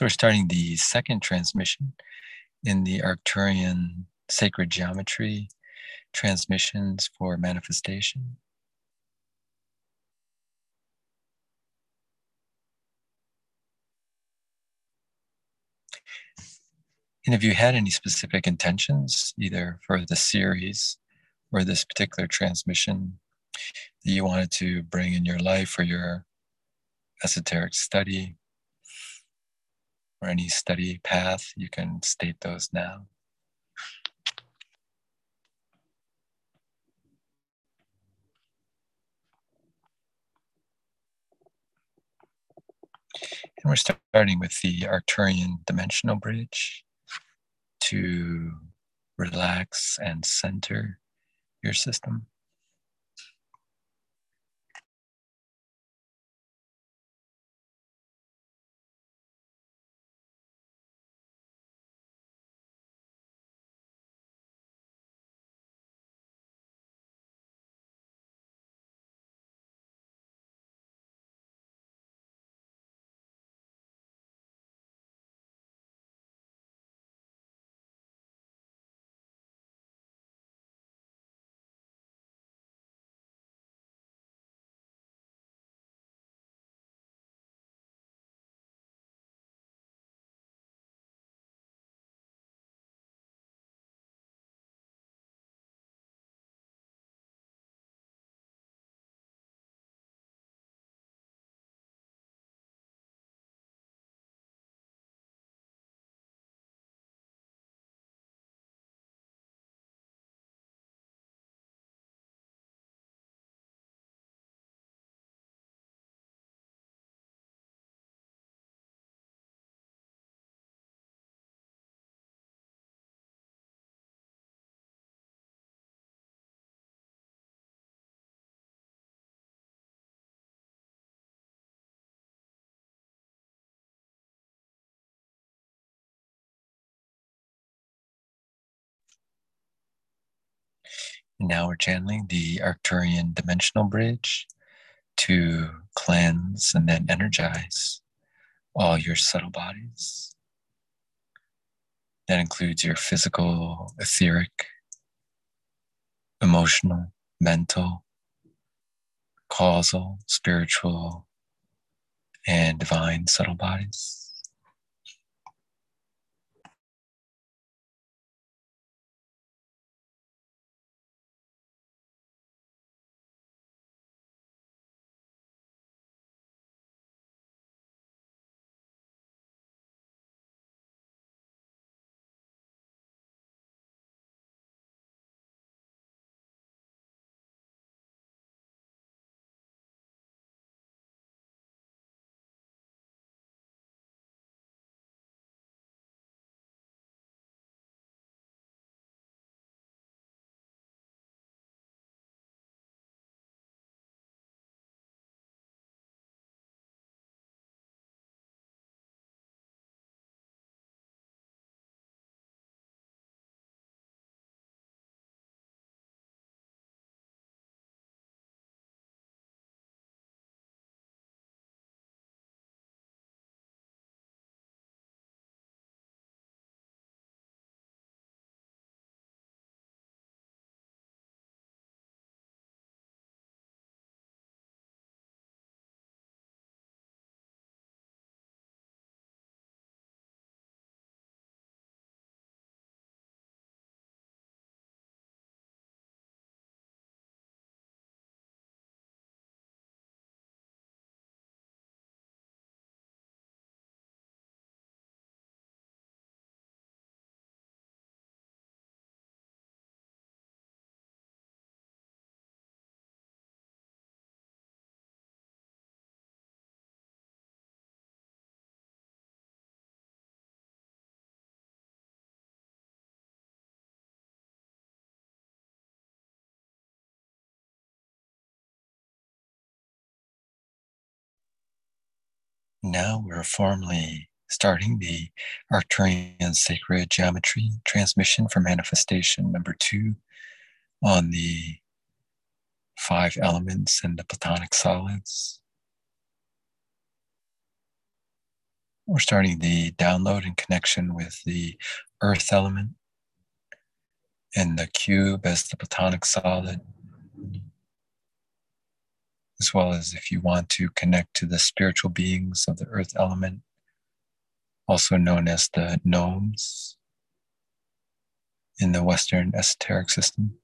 So we're starting the second transmission in the Arcturian sacred geometry transmissions for manifestation. And if you had any specific intentions, either for the series or this particular transmission that you wanted to bring in your life or your esoteric study or any study path, you can state those now. And we're starting with the Arcturian dimensional bridge to relax and center your system. Now we're channeling the Arcturian dimensional bridge to cleanse and then energize all your subtle bodies. That includes your physical, etheric, emotional, mental, causal, spiritual, and divine subtle bodies. Now we're formally starting the Arcturian Sacred Geometry transmission for manifestation number two on the five elements and the Platonic solids. We're starting the download and connection with the earth element and the cube as the platonic solid, as well as if you want to connect to the spiritual beings of the earth element, also known as the gnomes in the Western esoteric system.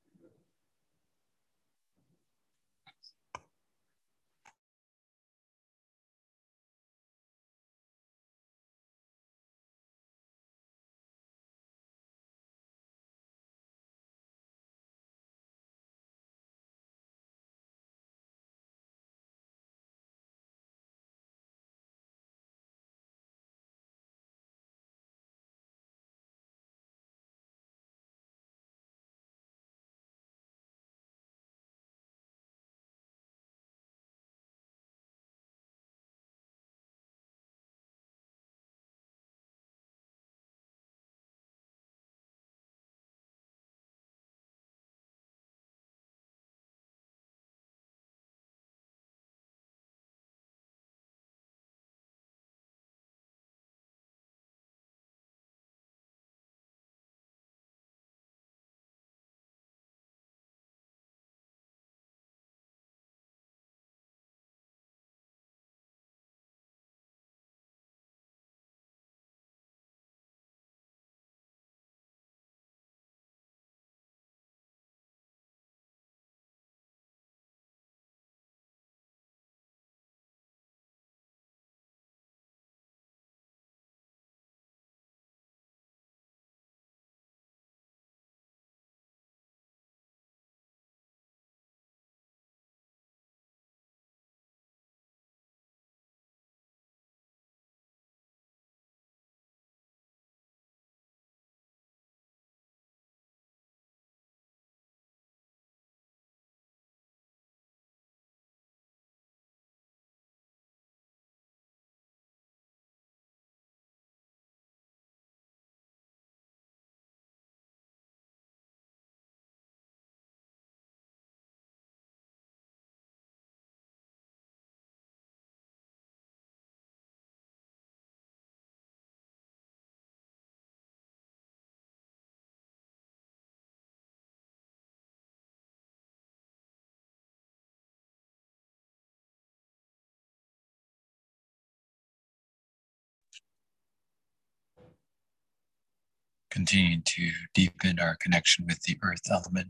Continuing to deepen our connection with the earth element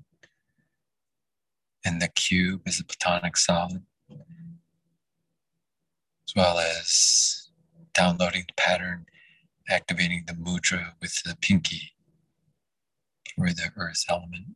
and the cube as a platonic solid, as well as downloading the pattern, activating the mudra with the pinky for the earth element.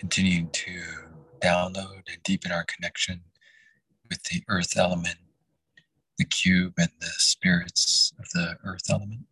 Continuing to download and deepen our connection with the earth element, the cube, and the spirits of the earth element.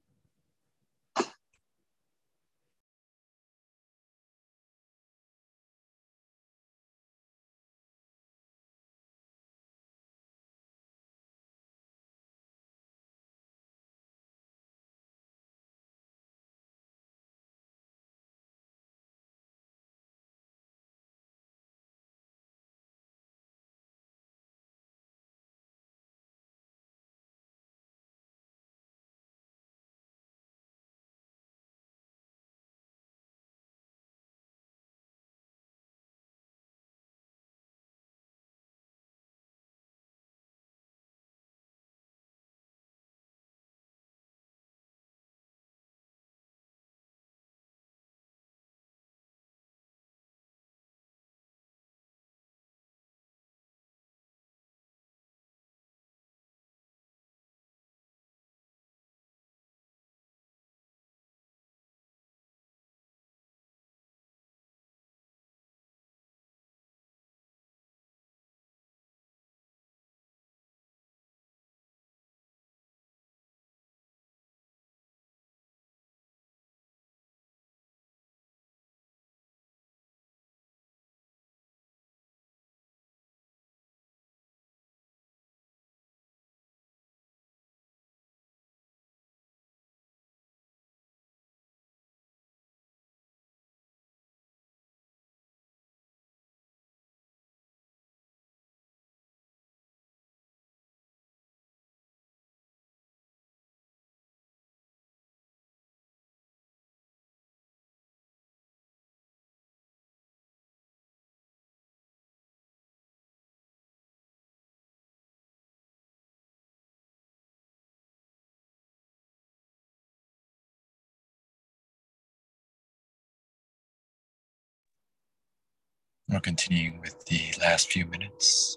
We're continuing with the last few minutes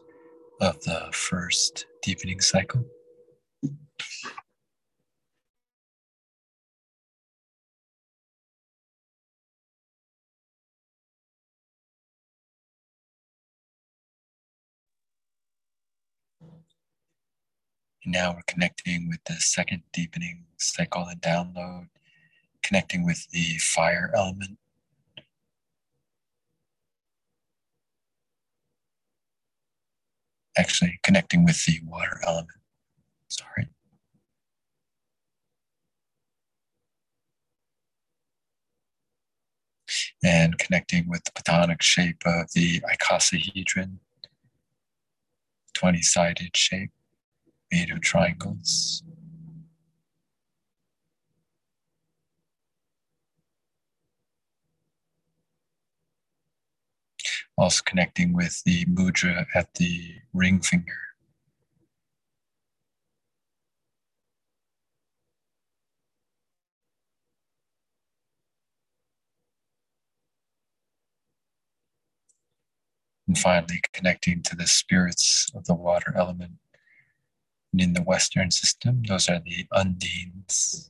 of the first deepening cycle. And now we're connecting with the second deepening cycle and download, connecting with the fire element. Actually, connecting with the water element. Sorry. And connecting with the Platonic shape of the icosahedron, 20 sided shape made of triangles. Also connecting with the mudra at the ring finger. And finally, connecting to the spirits of the water element and in the Western system, those are the undines.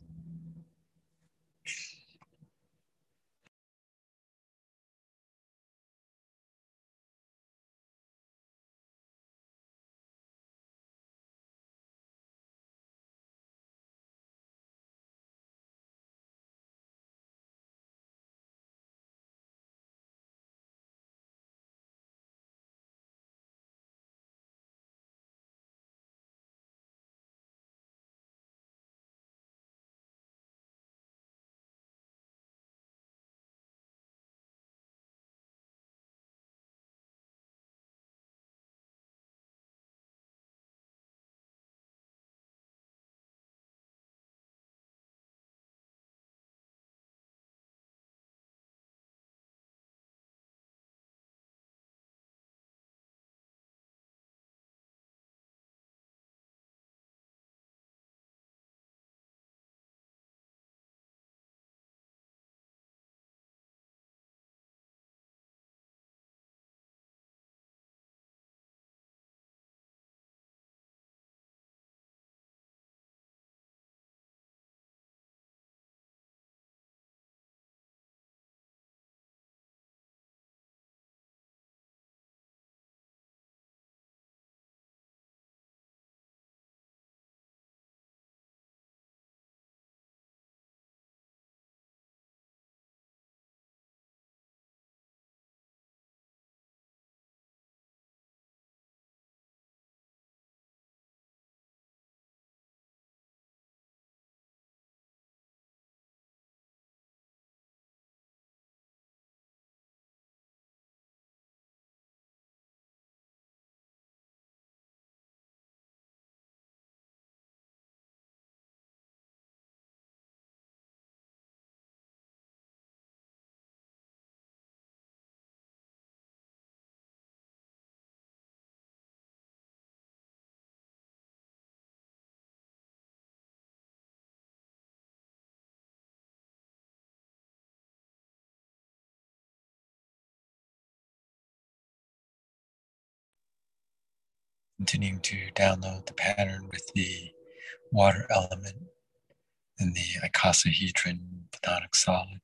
Continuing to download the pattern with the water element and the icosahedron platonic solid.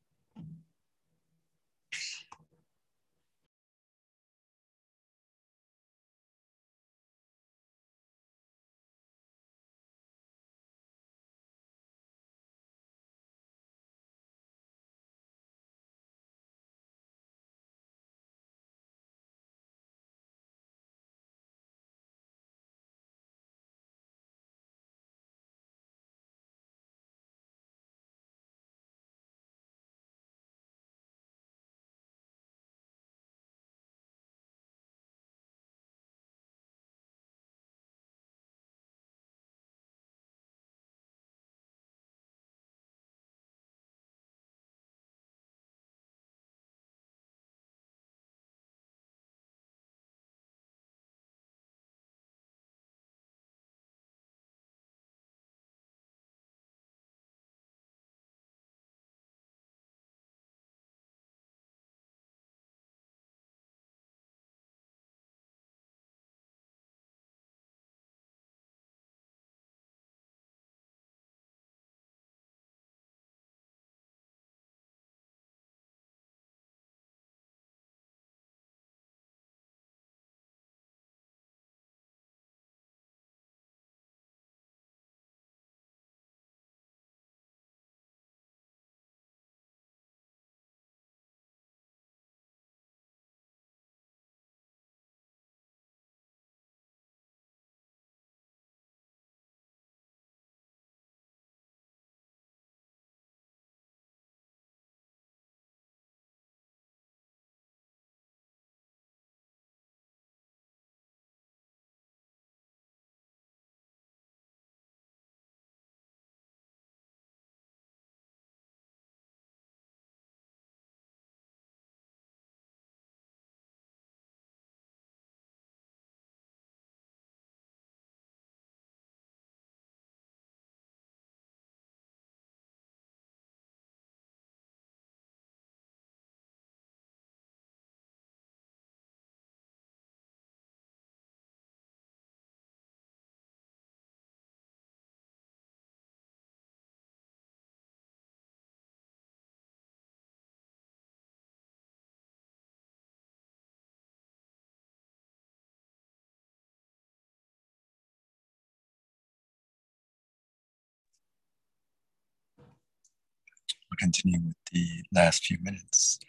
We'll continue with the last few minutes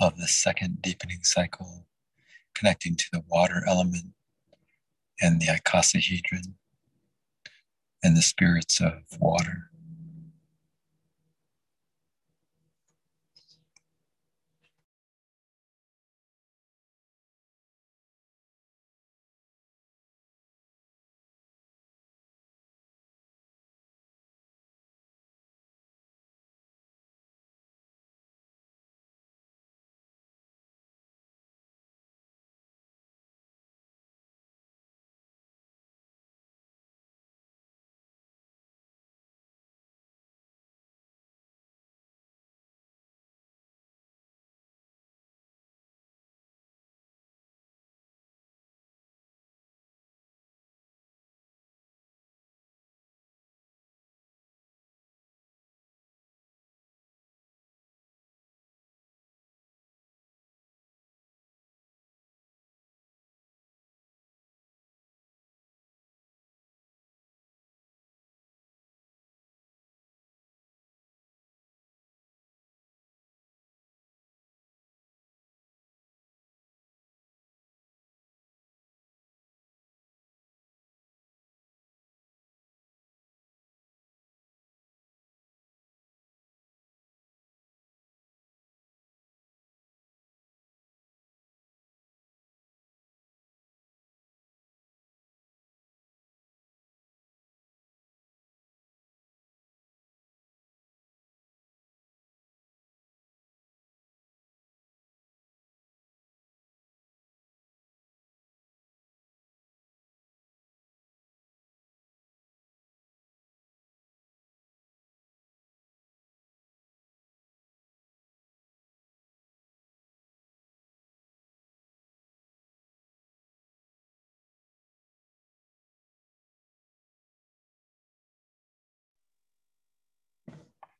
of the second deepening cycle, connecting to the water element and the icosahedron and the spirits of water.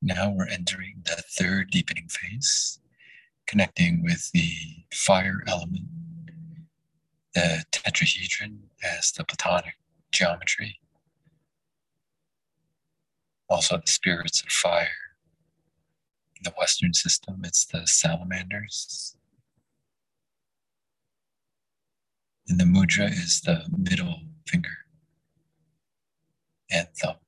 Now we're entering the third deepening phase, connecting with the fire element, the tetrahedron as the Platonic geometry, also the spirits of fire. In the Western system, it's the salamanders. And the mudra is the middle finger and thumb.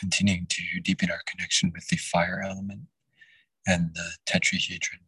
Continuing to deepen our connection with the fire element and the tetrahedron.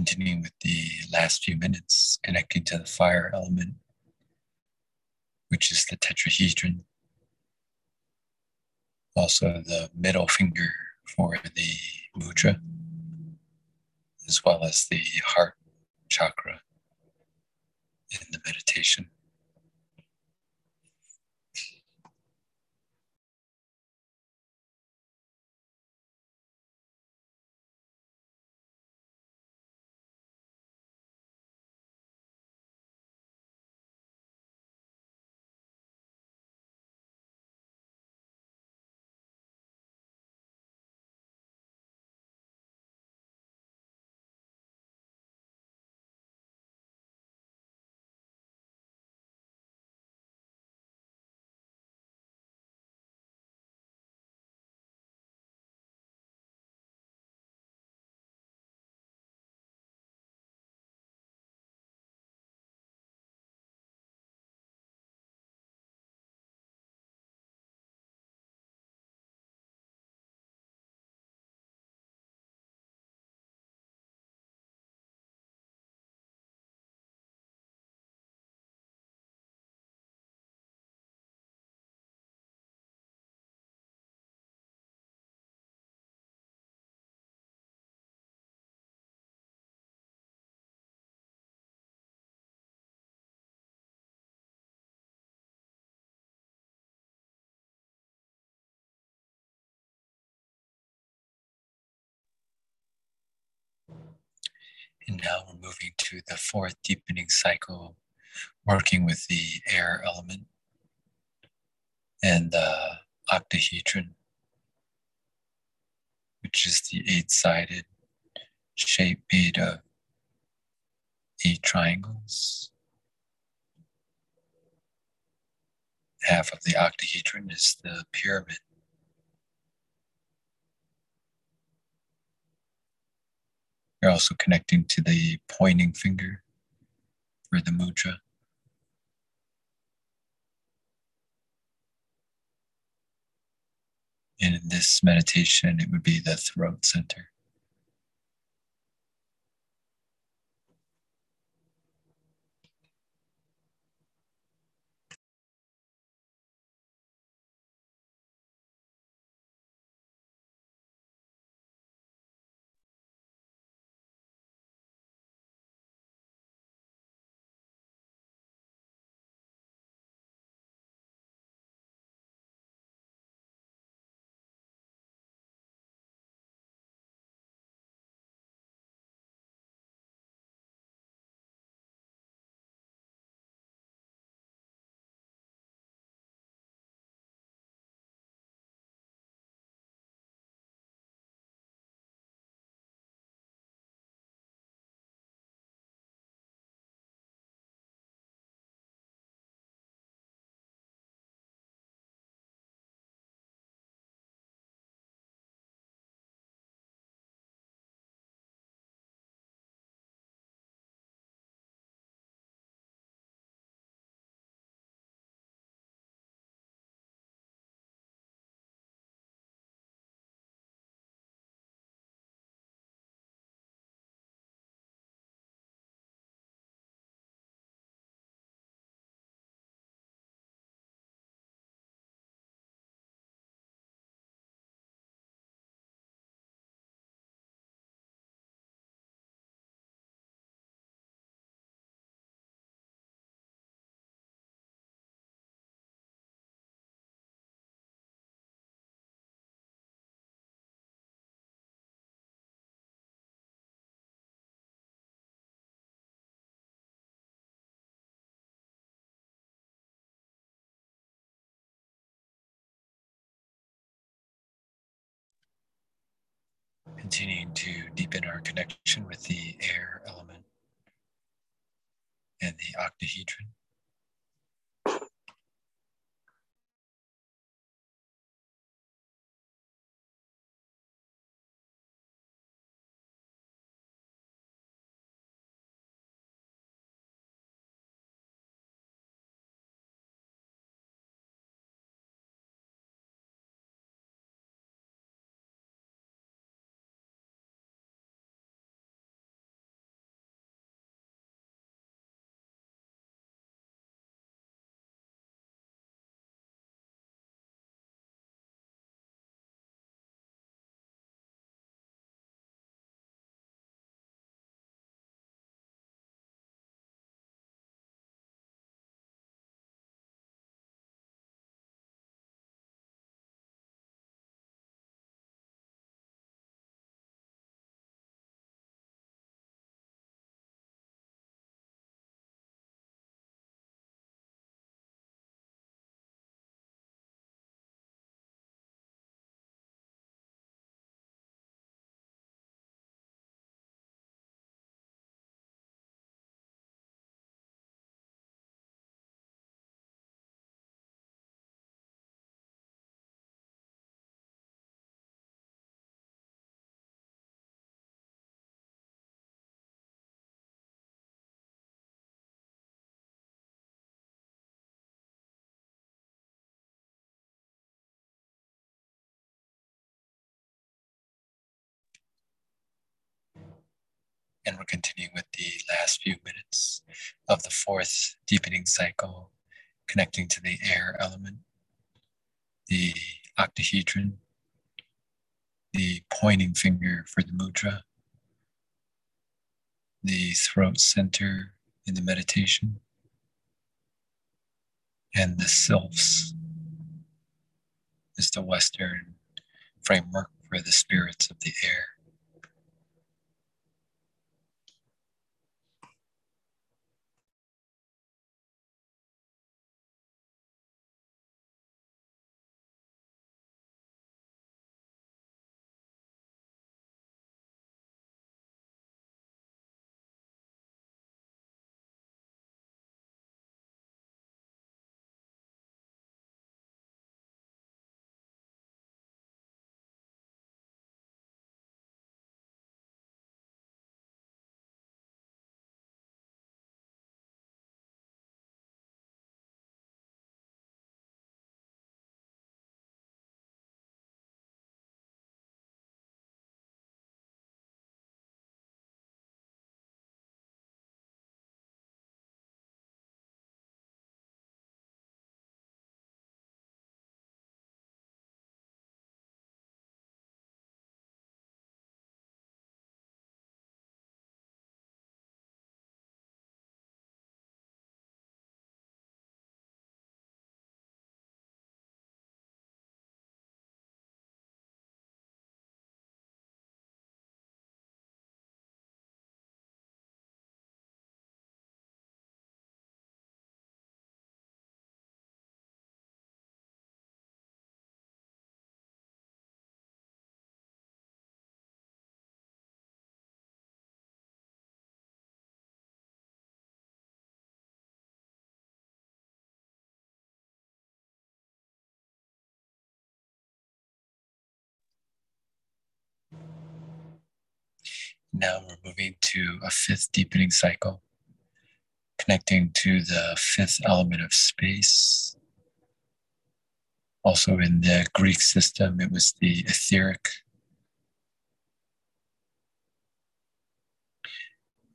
Continuing with the last few minutes, connecting to the fire element, which is the tetrahedron. Also, the middle finger for the mudra, as well as the heart chakra in the meditation. And now we're moving to the fourth deepening cycle, working with the air element and the octahedron, which is the eight sided shape made of eight triangles. Half of the octahedron is the pyramid. You're also connecting to the pointing finger for the mudra. And in this meditation, it would be the throat center. Continuing to deepen our connection with the air element and the octahedron. And we're continuing with the last few minutes of the fourth deepening cycle, connecting to the air element, the octahedron, the pointing finger for the mudra, the throat center in the meditation, and the sylphs is the Western framework for the spirits of the air. Now we're moving to a fifth deepening cycle, connecting to the fifth element of space. Also, in the Greek system, it was the etheric.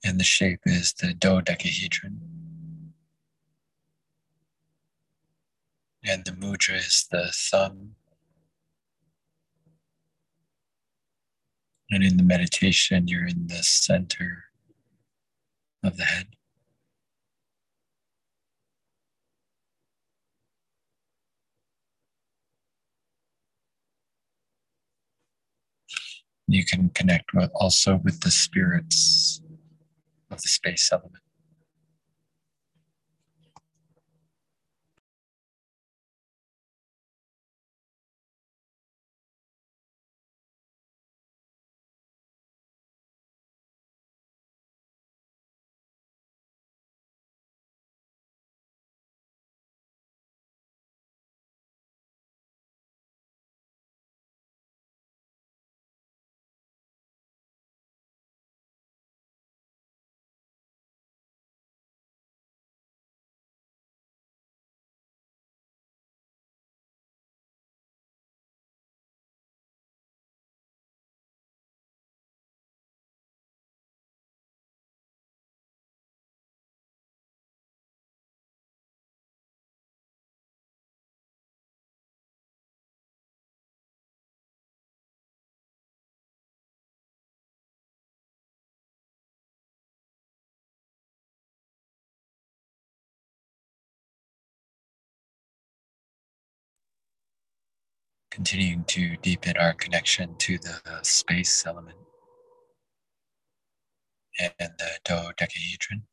And the shape is the dodecahedron. And the mudra is the thumb And in the meditation, you're in the center of the head. You can connect with also with the spirits of the space element. Continuing to deepen our connection to the space element and the dodecahedron.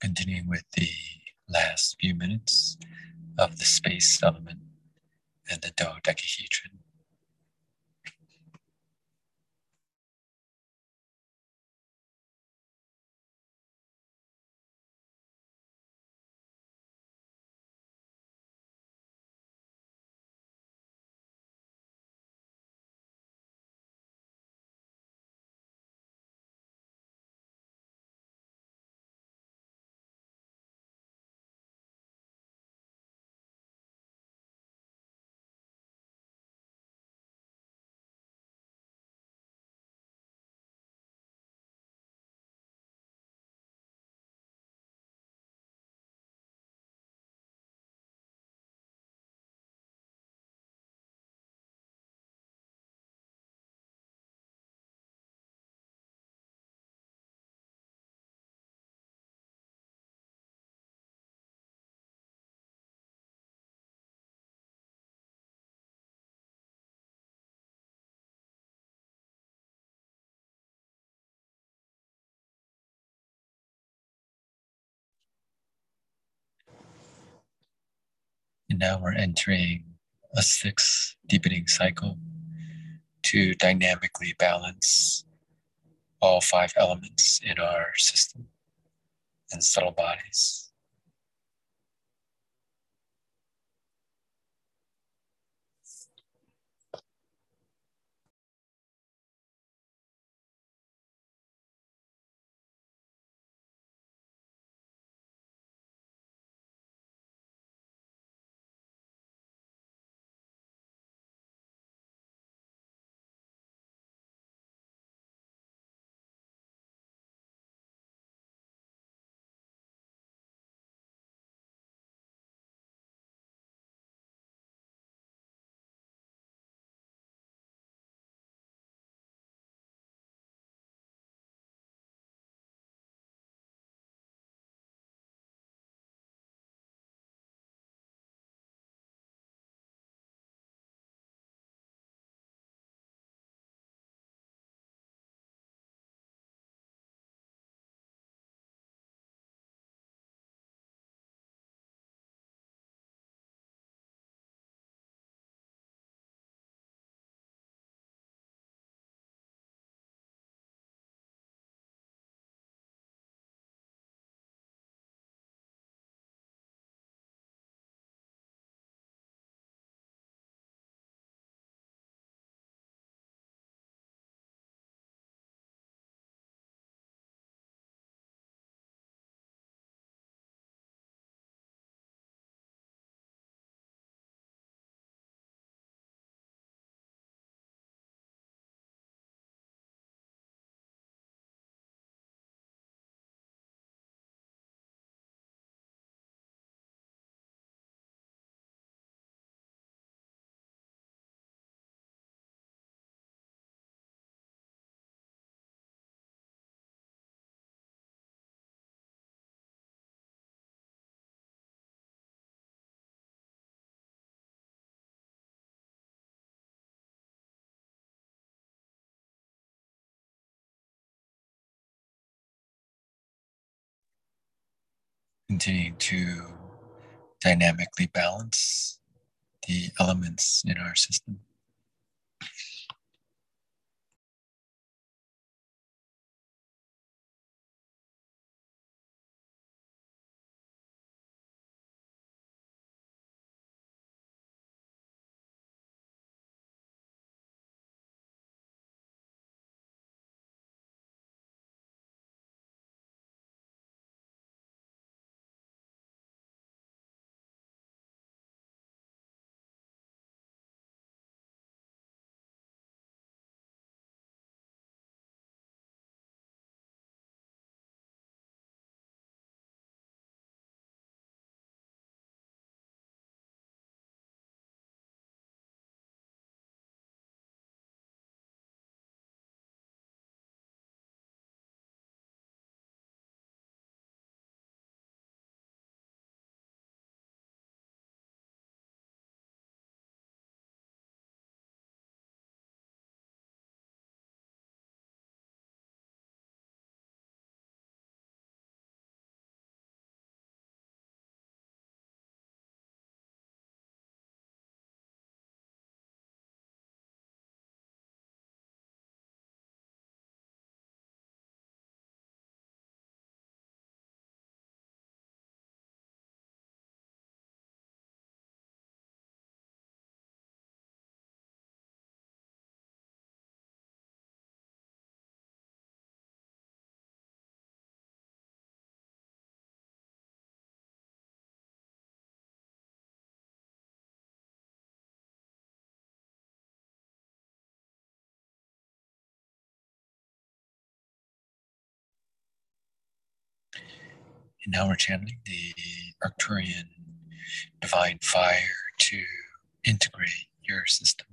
Continuing with the last few minutes of the space element and the dodecahedron. Now we're entering a sixth deepening cycle to dynamically balance all five elements in our system and subtle bodies. Continuing to dynamically balance the elements in our system. And now we're channeling the Arcturian divine fire to integrate your system.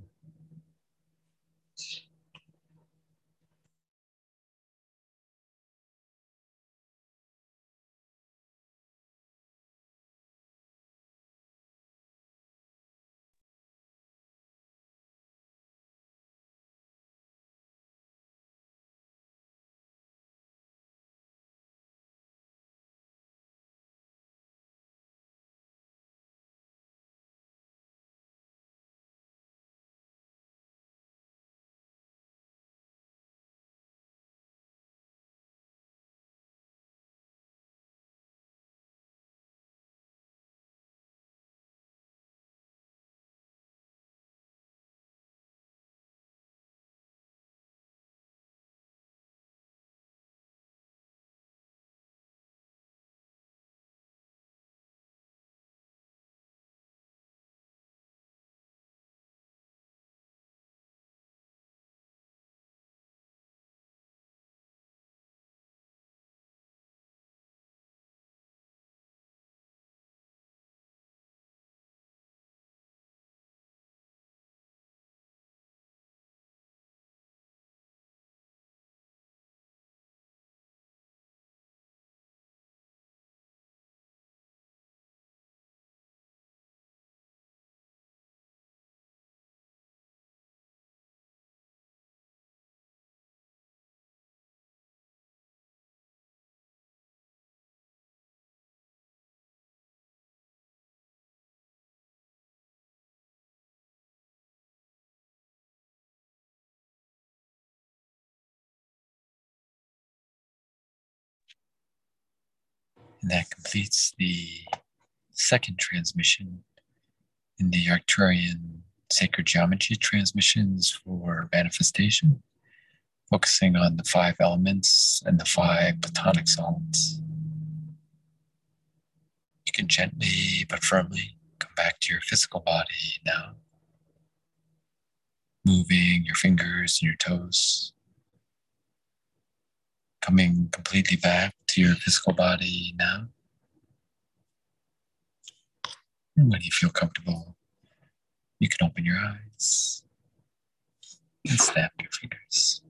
And that completes the second transmission in the Arcturian sacred geometry transmissions for manifestation, focusing on the five elements and the five platonic solids. You can gently but firmly come back to your physical body now, moving your fingers and your toes coming completely back your physical body now. And when you feel comfortable, you can open your eyes and snap your fingers.